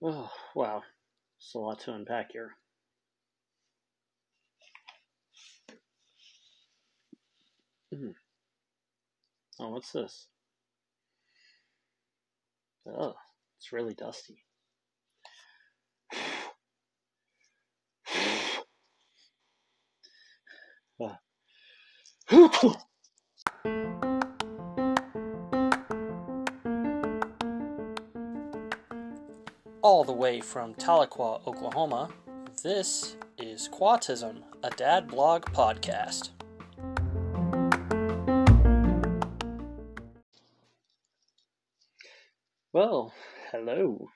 Oh, wow. It's a lot to unpack here. Mm. Oh, what's this? Oh, it's really dusty. All the way from Tahlequah, Oklahoma, this is Quahtism, a dad blog podcast. Well, hello.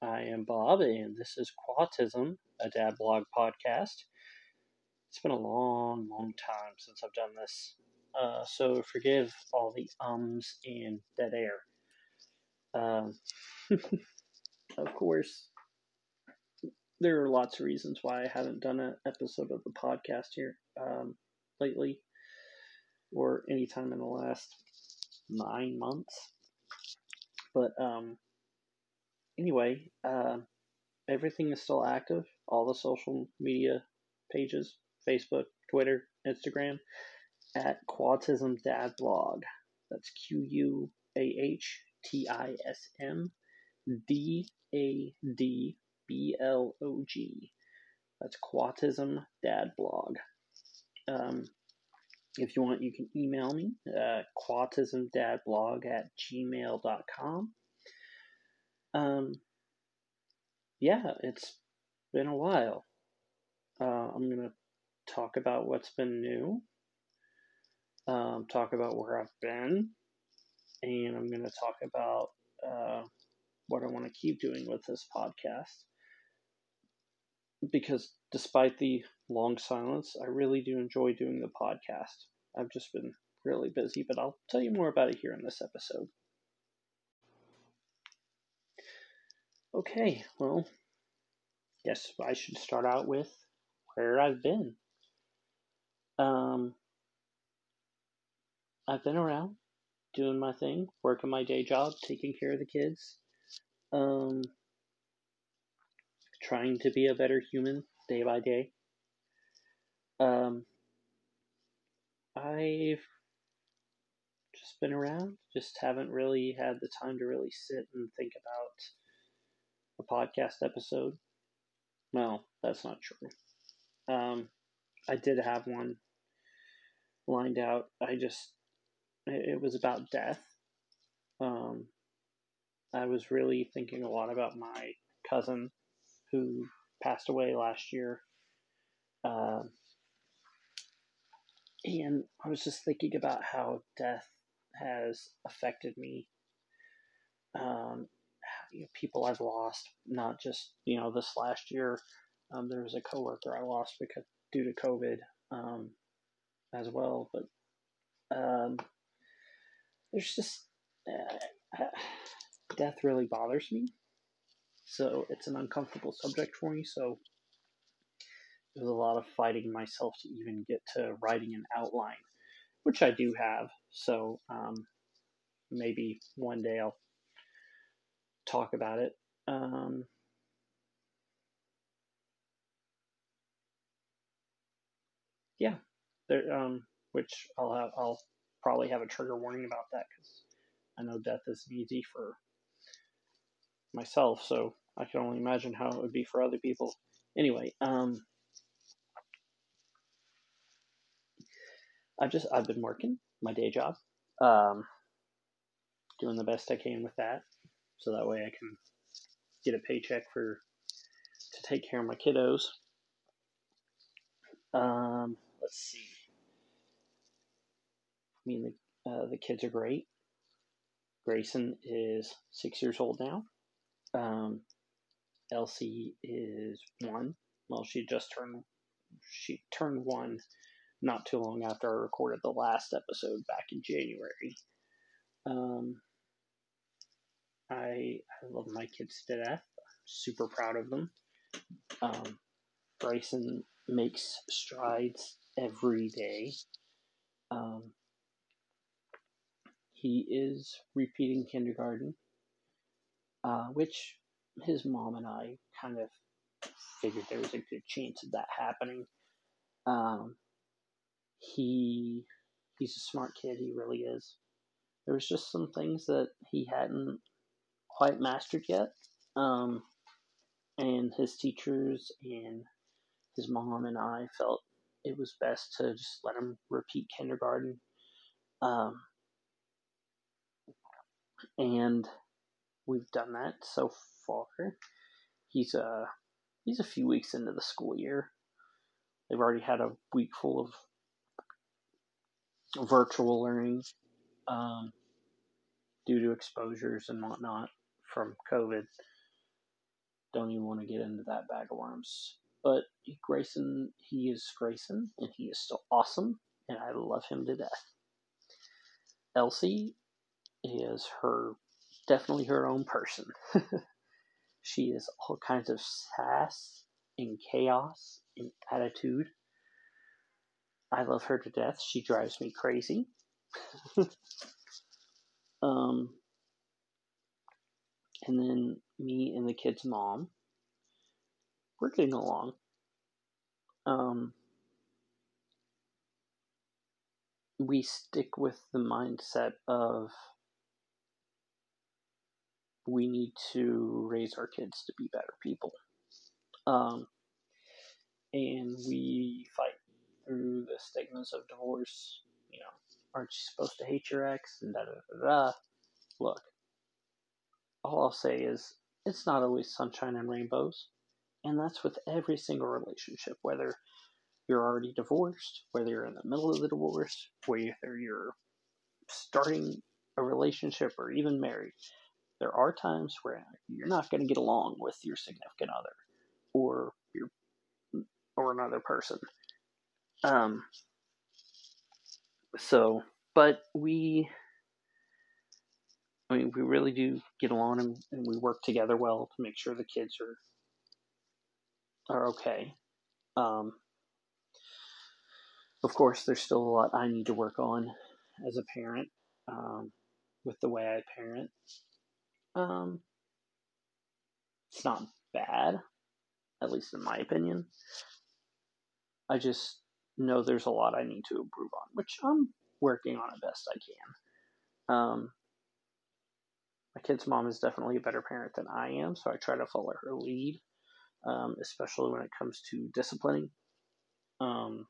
I am Bob, and this is Quahtism, a dad blog podcast. It's been a long, long time since I've done this, uh, so forgive all the ums and dead air. Um, of course, there are lots of reasons why I haven't done an episode of the podcast here um, lately, or anytime in the last nine months. But um, anyway, uh, everything is still active. All the social media pages Facebook, Twitter, Instagram at Quahtism Dad Blog. That's Q U A H T I S M D A D B L O G. That's Quahtism Dad Blog. Um, if you want, you can email me, uh, quahtismdadblog at gmail.com. Um, yeah, it's been a while. Uh, I'm going to talk about what's been new, um, talk about where I've been, and I'm going to talk about uh, what I want to keep doing with this podcast. Because despite the long silence, I really do enjoy doing the podcast. I've just been really busy, but I'll tell you more about it here in this episode. Okay, well, guess I should start out with where I've been. Um, I've been around doing my thing, working my day job, taking care of the kids, um, trying to be a better human day by day. Um, I've just been around, just haven't really had the time to really sit and think about a podcast episode. Well, that's not true. Um, I did have one lined out. I just, it was about death. Um, I was really thinking a lot about my cousin who passed away last year. Uh, and I was just thinking about how death has affected me. Um, you know, people I've lost, not just you know this last year. Um, there was a coworker I lost because due to COVID um, as well, but um, there's just uh, death really bothers me. So it's an uncomfortable subject for me. So there's a lot of fighting myself to even get to writing an outline, which I do have. So um, maybe one day I'll talk about it. Um, yeah, there, um, which I'll have, I'll probably have a trigger warning about that because I know death isn't easy for myself, so I can only imagine how it would be for other people. Anyway, um, I've just I've been working my day job, um, doing the best I can with that, so that way I can get a paycheck for to take care of my kiddos. Um, let's see. I mean, the uh, the kids are great. Grayson is six years old now. Um, Elsie is one. Well, she just turned she turned one not too long after I recorded the last episode back in January. Um, I I love my kids to death. I'm super proud of them. Um, Bryson makes strides every day. Um, he is repeating kindergarten, uh, which his mom and I kind of figured there was a good chance of that happening. Um, he he's a smart kid, he really is. There was just some things that he hadn't quite mastered yet. Um, and his teachers and his mom and I felt it was best to just let him repeat kindergarten. Um, and we've done that so far. He's uh, he's a few weeks into the school year. They've already had a week full of virtual learning um, due to exposures and whatnot from COVID. Don't even want to get into that bag of worms. But Grayson, he is Grayson, and he is still awesome, and I love him to death. Elsie is her definitely her own person. she is all kinds of sass and chaos and attitude. I love her to death. She drives me crazy. um, and then me and the kid's mom, we're getting along. Um, we stick with the mindset of we need to raise our kids to be better people. Um, and we fight through the stigmas of divorce. You know, aren't you supposed to hate your ex? And da da da da. Look, all I'll say is it's not always sunshine and rainbows. And that's with every single relationship, whether you're already divorced, whether you're in the middle of the divorce, whether you're starting a relationship or even married. There are times where you're not going to get along with your significant other or your or another person. Um so but we I mean we really do get along and, and we work together well to make sure the kids are are okay. Um, of course, there's still a lot I need to work on as a parent um, with the way I parent. Um, it's not bad, at least in my opinion. I just know there's a lot I need to improve on, which I'm working on as best I can. Um, my kid's mom is definitely a better parent than I am, so I try to follow her lead um, especially when it comes to disciplining. Um,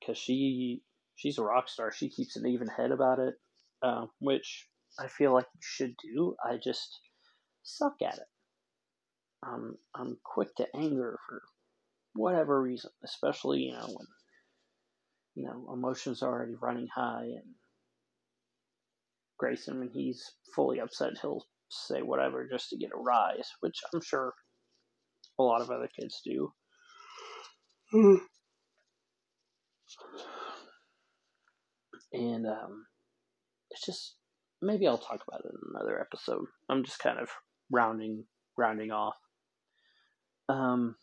because she she's a rock star. She keeps an even head about it, uh, which I feel like you should do. I just suck at it. Um, I'm quick to anger for whatever reason, especially you know when you know emotions are already running high and Grayson when he's fully upset he'll say whatever just to get a rise, which I'm sure a lot of other kids do. and um, it's just maybe I'll talk about it in another episode. I'm just kind of rounding rounding off. Um,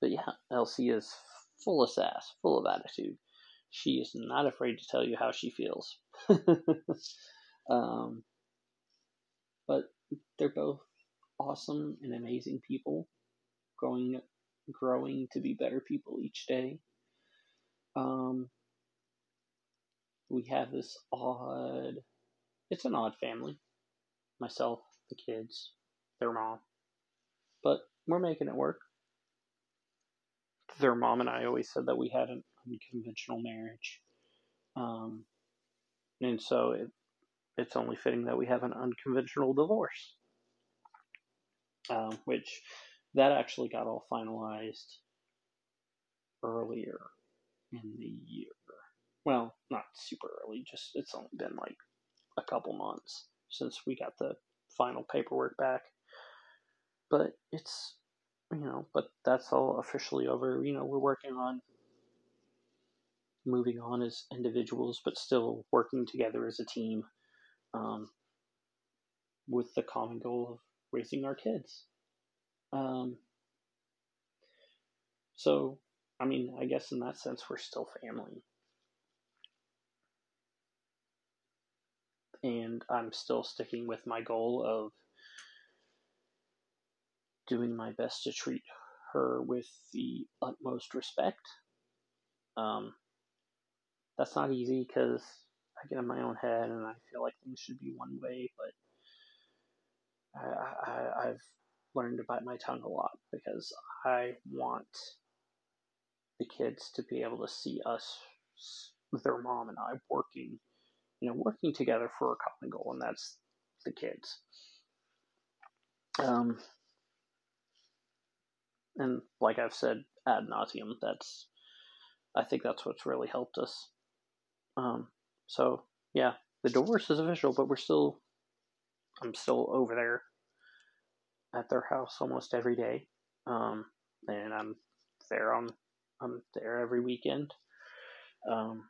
but yeah, Elsie is full of sass, full of attitude. She is not afraid to tell you how she feels. Um, but they're both awesome and amazing people, growing growing to be better people each day. Um, we have this odd. It's an odd family. Myself, the kids, their mom, but we're making it work. Their mom and I always said that we had an unconventional marriage. Um, and so it, it's only fitting that we have an unconventional divorce. Um, which that actually got all finalized earlier in the year. Well, not super early, just it's only been like a couple months since we got the final paperwork back. But it's, you know, but that's all officially over. You know, we're working on moving on as individuals, but still working together as a team um, with the common goal of raising our kids. Um, so, I mean, I guess in that sense, we're still family. And I'm still sticking with my goal of doing my best to treat her with the utmost respect. Um, that's not easy because I get in my own head and I feel like things should be one way, but I, I, I've learned to bite my tongue a lot because I want the kids to be able to see us, their mom and I, working, you know, working together for a common goal, and that's the kids. Um, and like I've said ad nauseum, that's I think that's what's really helped us. Um, so yeah, the divorce is official, but we're still I'm still over there at their house almost every day, um, and I'm there on I'm there every weekend. Um,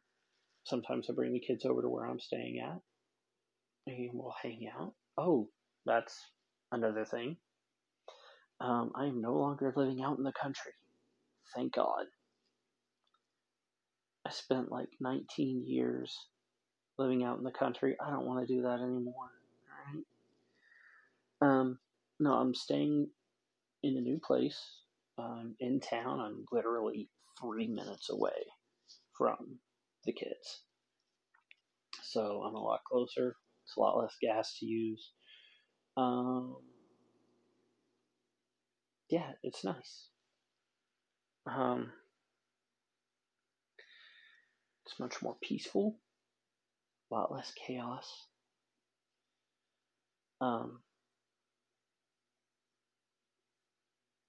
sometimes I bring the kids over to where I'm staying at, and we'll hang out. Oh, that's another thing. Um, I am no longer living out in the country. Thank God. I spent like 19 years living out in the country. I don't want to do that anymore. Alright? Um, no, I'm staying in a new place. Um, in town. I'm literally three minutes away from the kids. So I'm a lot closer. It's a lot less gas to use. Um, yeah, it's nice. Um, it's much more peaceful, a lot less chaos. Um,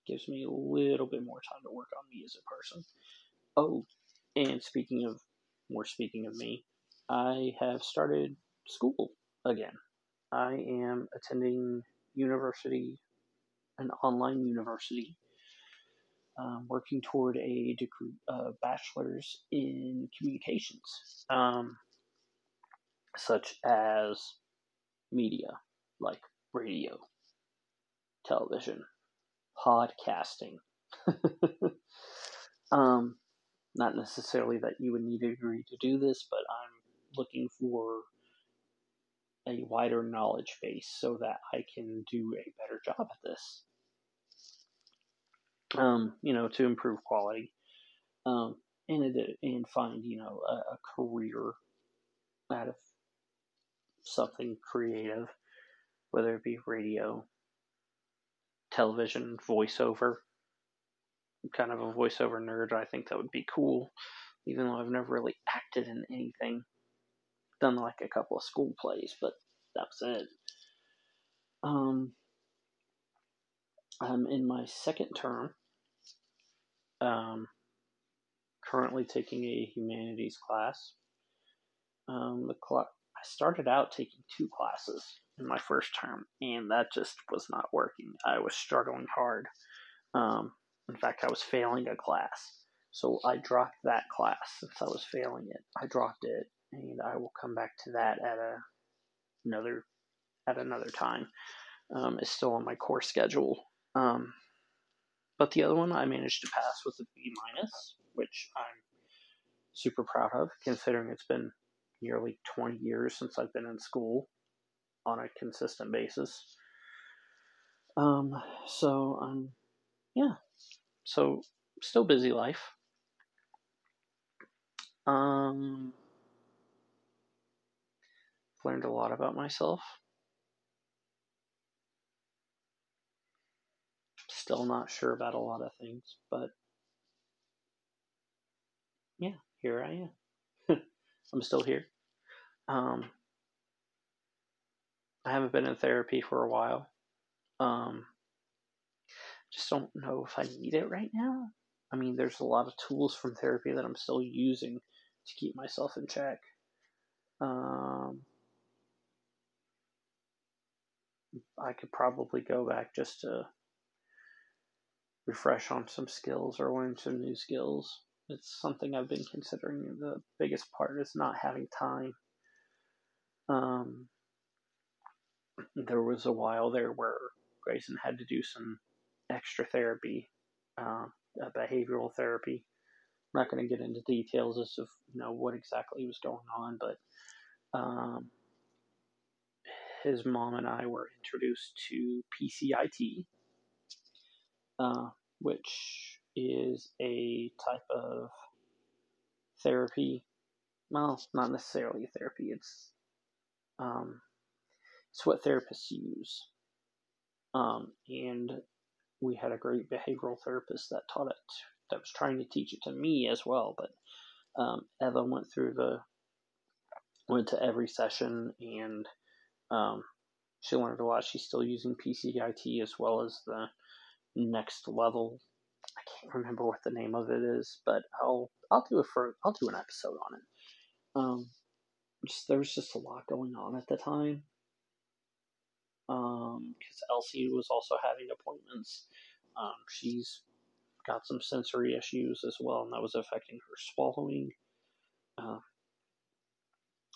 gives me a little bit more time to work on me as a person. Oh, and speaking of more speaking of me, I have started school again. I am attending university an online university, um, working toward a degree, uh, bachelor's in communications, um, such as media, like radio, television, podcasting. um, not necessarily that you would need a degree to do this, but I'm looking for a wider knowledge base so that I can do a better job at this um, you know, to improve quality, um, and and find you know a, a career out of something creative, whether it be radio, television, voiceover. Kind of a voiceover nerd. I think that would be cool, even though I've never really acted in anything. Done like a couple of school plays, but that's it. Um, I'm in my second term um, currently taking a humanities class. Um, the cl- I started out taking two classes in my first term, and that just was not working. I was struggling hard. Um, in fact, I was failing a class. So I dropped that class since I was failing it. I dropped it, and I will come back to that at a another at another time. Um, it's still on my course schedule. Um, but the other one I managed to pass with a B minus, which I'm super proud of, considering it's been nearly 20 years since I've been in school on a consistent basis. Um, so um, yeah, so still busy life. Um, learned a lot about myself. Still not sure about a lot of things, but yeah, here I am. I'm still here. Um, I haven't been in therapy for a while. Um, just don't know if I need it right now. I mean, there's a lot of tools from therapy that I'm still using to keep myself in check. Um, I could probably go back just to refresh on some skills or learn some new skills. It's something I've been considering. The biggest part is not having time. Um, there was a while there where Grayson had to do some extra therapy, uh, behavioral therapy. I'm not going to get into details as to you know what exactly was going on, but um, his mom and I were introduced to PCIT, uh, which is a type of therapy. Well, not necessarily a therapy. It's um, it's what therapists use. Um, and we had a great behavioral therapist that taught it, that was trying to teach it to me as well. But um, Eva went through the, went to every session and um, she learned a lot. She's still using PCIT as well as the next level. I can't remember what the name of it is, but I'll I'll do it for I'll do an episode on it. Um, just there was just a lot going on at the time. Um, because Elsie was also having appointments. Um, she's got some sensory issues as well, and that was affecting her swallowing. Uh,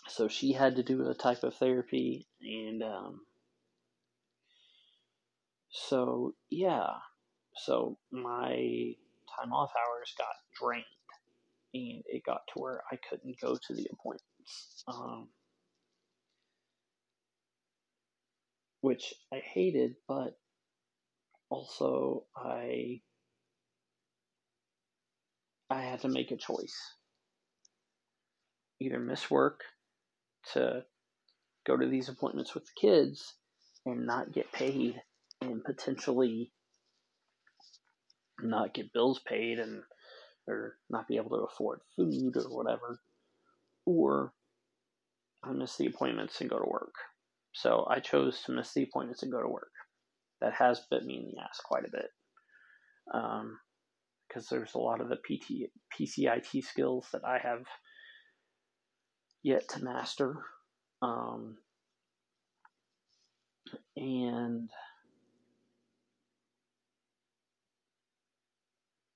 so she had to do a type of therapy, and um, so yeah, so my time off hours got drained, and it got to where I couldn't go to the appointments, um, which I hated, but also I I had to make a choice. Either miss work to go to these appointments with the kids and not get paid and potentially not get bills paid and or not be able to afford food or whatever or I miss the appointments and go to work. So I chose to miss the appointments and go to work. That has bit me in the ass quite a bit. Um, because there's a lot of the PT, PCIT skills that I have yet to master. Um, and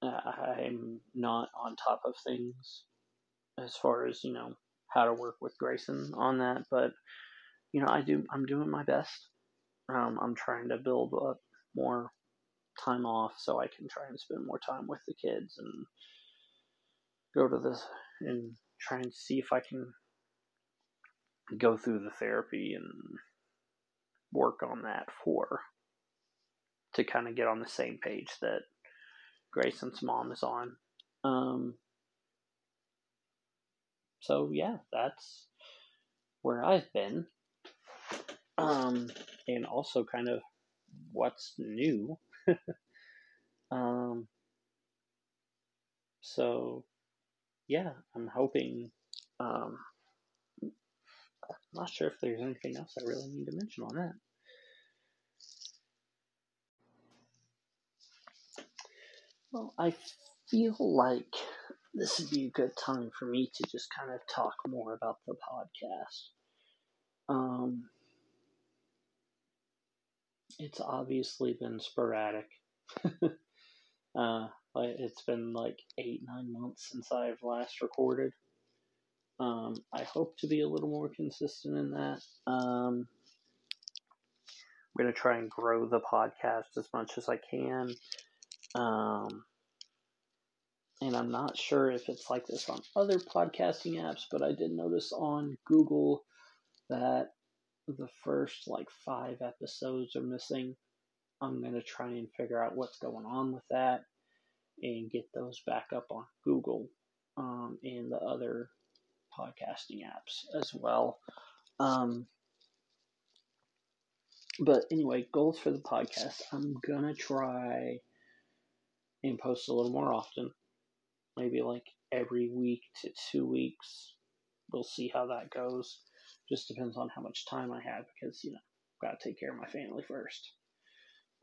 I'm not on top of things as far as, you know, how to work with Grayson on that, but you know, I do I'm doing my best. Um, I'm trying to build up more time off so I can try and spend more time with the kids and go to this and try and see if I can go through the therapy and work on that for to kind of get on the same page that Grayson's mom is on. Um, so yeah, that's where I've been. Um, and also kind of what's new. um, so yeah, I'm hoping um, I'm not sure if there's anything else I really need to mention on that. Well, I feel like this would be a good time for me to just kind of talk more about the podcast. Um, it's obviously been sporadic. uh, it's been like eight, nine months since I've last recorded. Um, I hope to be a little more consistent in that. Um, I'm going to try and grow the podcast as much as I can. Um, and I'm not sure if it's like this on other podcasting apps, but I did notice on Google that the first like five episodes are missing. I'm going to try and figure out what's going on with that and get those back up on Google um, and the other podcasting apps as well. Um, but anyway, goals for the podcast. I'm gonna try and post a little more often. Maybe like every week to two weeks. We'll see how that goes. Just depends on how much time I have because, you know, I've gotta take care of my family first.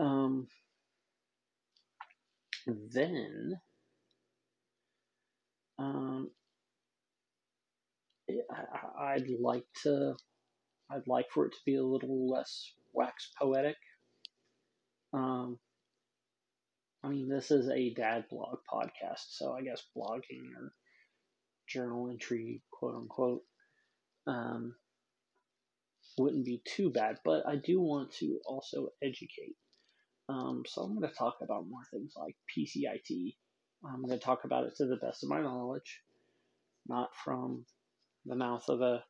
Um, then, um, I, I'd like to, I'd like for it to be a little less wax poetic. Um, I mean, this is a dad blog podcast, so I guess blogging or journal entry, quote unquote, um, wouldn't be too bad. But I do want to also educate. Um, so I'm going to talk about more things like PCIT. I'm going to talk about it to the best of my knowledge, not from the mouth of a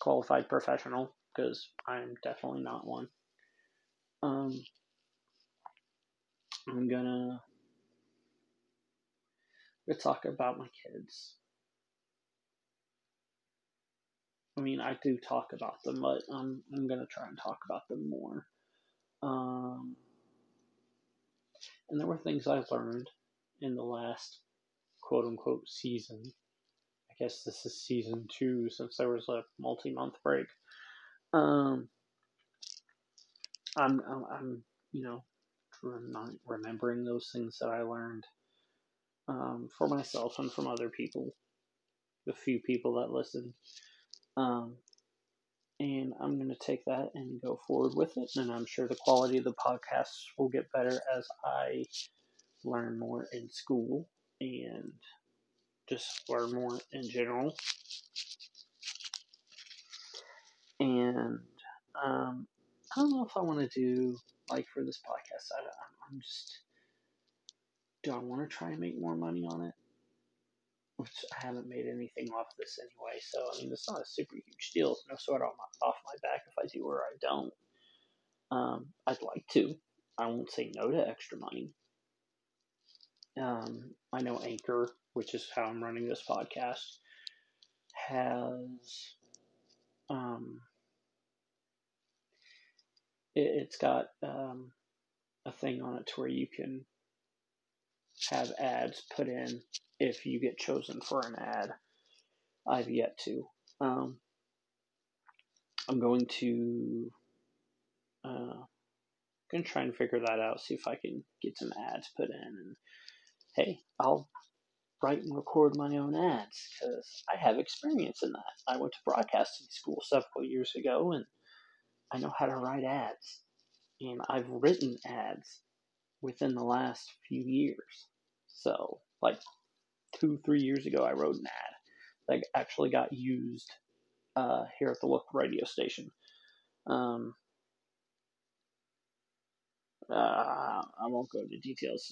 qualified professional. because I'm definitely not one. Um, I'm I'm gonna talk about my kids. I mean, I do talk about them, but I'm I'm gonna try and talk about them more. Um, and there were things I learned in the last quote unquote season. I guess this is season two since there was a multi month break. Um, I'm, I'm, I'm, you know, remembering those things that I learned um, for myself and from other people, the few people that listen. Um, and I'm going to take that and go forward with it. And I'm sure the quality of the podcasts will get better as I learn more in school and just learn more in general. And um, I don't know if I want to do like for this podcast. I, I'm just do I want to try and make more money on it? Which I haven't made anything off this anyway, so I mean it's not a super huge deal. It's no sweat off my, off my back if I do or I don't. Um, I'd like to. I won't say no to extra money. Um, I know Anchor, which is how I'm running this podcast, has um, it, has got um, a thing on it to where you can have ads put in if you get chosen for an ad. I've yet to. Um, I'm going to uh, gonna try and figure that out. See if I can get some ads put in, and hey, I'll write and record my own ads because I have experience in that. I went to broadcasting school several years ago, and I know how to write ads, and I've written ads within the last few years. So, like two, three years ago, I wrote an ad that actually got used uh, here at the local radio station. Um, uh, I won't go into details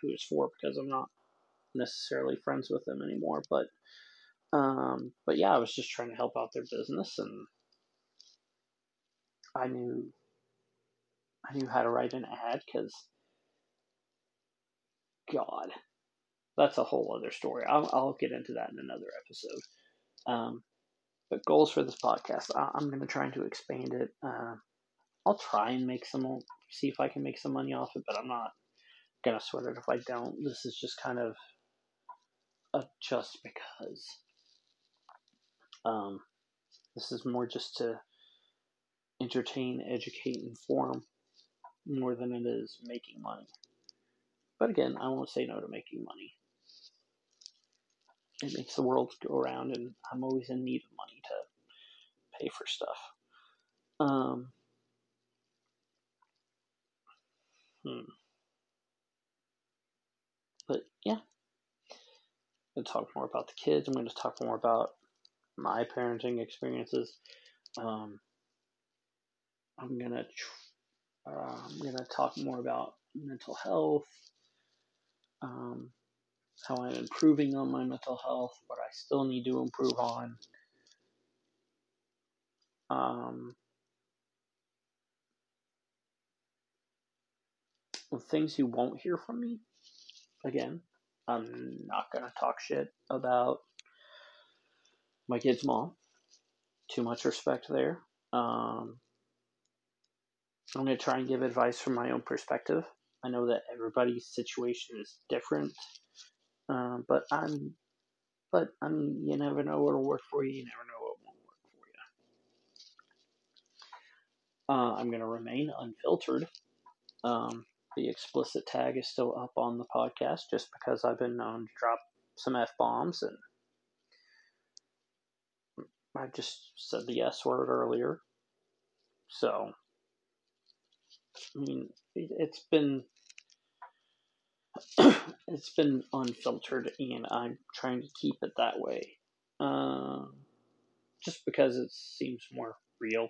who it's for because I'm not necessarily friends with them anymore. But, um, but yeah, I was just trying to help out their business, and I knew I knew how to write an ad because God, that's a whole other story. I'll, I'll get into that in another episode. Um, but goals for this podcast, I, am going to try to expand it. Uh, I'll try and make some, see if I can make some money off it, but I'm not going to sweat it if I don't. This is just kind of a just because. Um, this is more just to entertain, educate, inform more than it is making money. But again, I won't say no to making money. It makes the world go around, and I'm always in need of money to pay for stuff. Um, hmm. But yeah, I'm going to talk more about the kids. I'm going to talk more about my parenting experiences. Um, I'm gonna uh, I'm gonna talk more about mental health, um, how I'm improving on my mental health, what I still need to improve on. Um, things you won't hear from me. Again, I'm not gonna talk shit about my kid's mom. Too much respect there. Um, I'm going to try and give advice from my own perspective. I know that everybody's situation is different, um, but I'm, but I mean, you never know what'll work for you. You never know what won't work for you. Uh, I'm to remain unfiltered. Um, the explicit tag is still up on the podcast just because I've been known to drop some f bombs and I just said the S word earlier. So I mean, it's been it's been unfiltered, and I'm trying to keep it that way, um, just because it seems more real.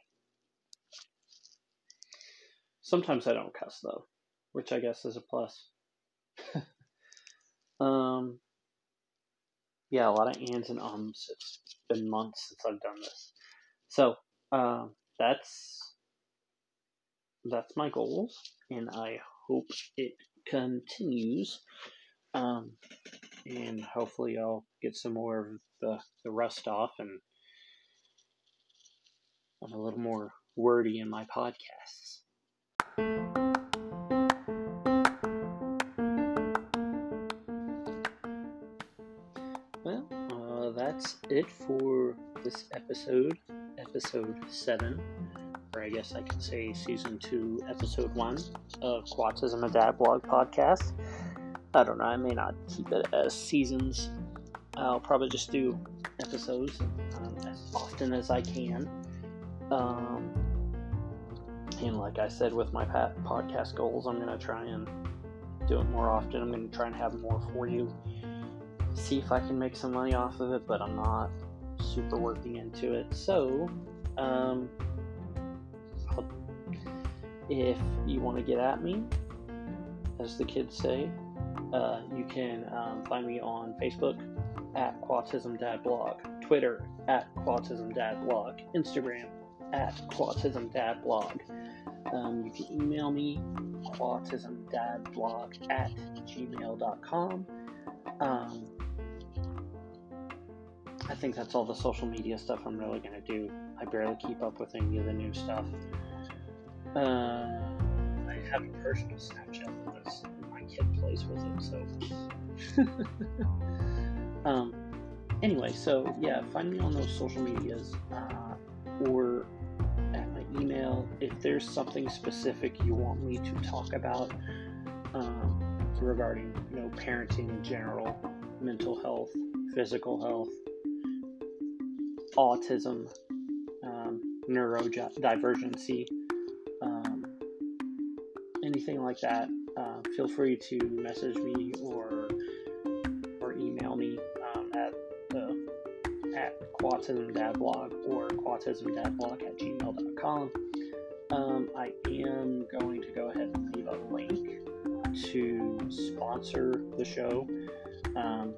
Sometimes I don't cuss though, which I guess is a plus. um, yeah, a lot of ands and ums. It's been months since I've done this, so um, that's that's my goals, and I hope it continues. Um, and hopefully, I'll get some more of the, the rust off, and I'm a little more wordy in my podcasts. Well, uh, that's it for this episode, episode 7 or I guess I could say season two, episode one of Quahtism a Dad Blog podcast. I don't know, I may not keep it as seasons. I'll probably just do episodes um, as often as I can. Um, and like I said with my podcast goals, I'm going to try and do it more often. I'm going to try and have more for you. See if I can make some money off of it, but I'm not super working into it. So, um, if you want to get at me, as the kids say, uh, you can um, find me on Facebook at Quahtism Dad Blog, Twitter at Quahtism Dad Blog, Instagram at Quahtism Dad Blog. Um, you can email me quahtismdadblog at gmail.com. Um, I think that's all the social media stuff I'm really going to do. I barely keep up with any of the new stuff. Uh, I have a personal Snapchat because my kid plays with it, so. um, anyway, so yeah, find me on those social medias uh, or at my email. If there's something specific you want me to talk about um, regarding, you know, parenting in general, mental health, physical health, autism, um, neurodivergency, anything like that, uh, feel free to message me or or email me um, at the at Quahtism Blog or quahtismdadblog at gmail.com. Um, I am going to go ahead and leave a link to sponsor the show. Um,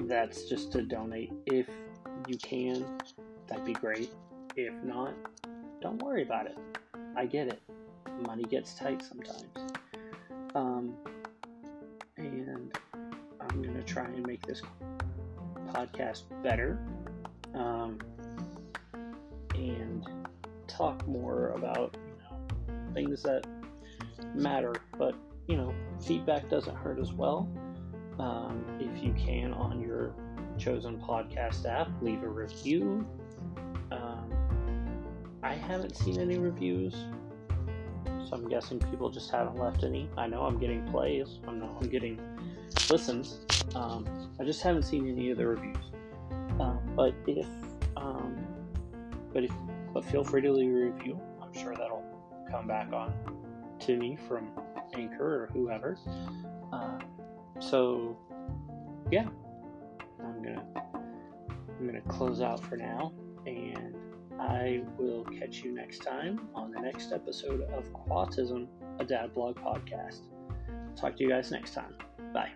that's just to donate if you can. That'd be great. If not, don't worry about it. I get it money gets tight sometimes. Um, and I'm going to try and make this podcast better um, and talk more about you know things that matter. But you know, feedback doesn't hurt as well. Um, if you can on your chosen podcast app, leave a review. I haven't seen any reviews so I'm guessing people just haven't left any. I know I'm getting plays. I know I'm getting listens. Um, I just haven't seen any of the reviews. Um, but if, um, but if, but feel free to leave a review. I'm sure that'll come back on to me from Anchor or whoever. Uh, so, yeah, I'm gonna I'm gonna close out for now and I will catch you next time on the next episode of Quahtism, a Dad Blog podcast. Talk to you guys next time. Bye.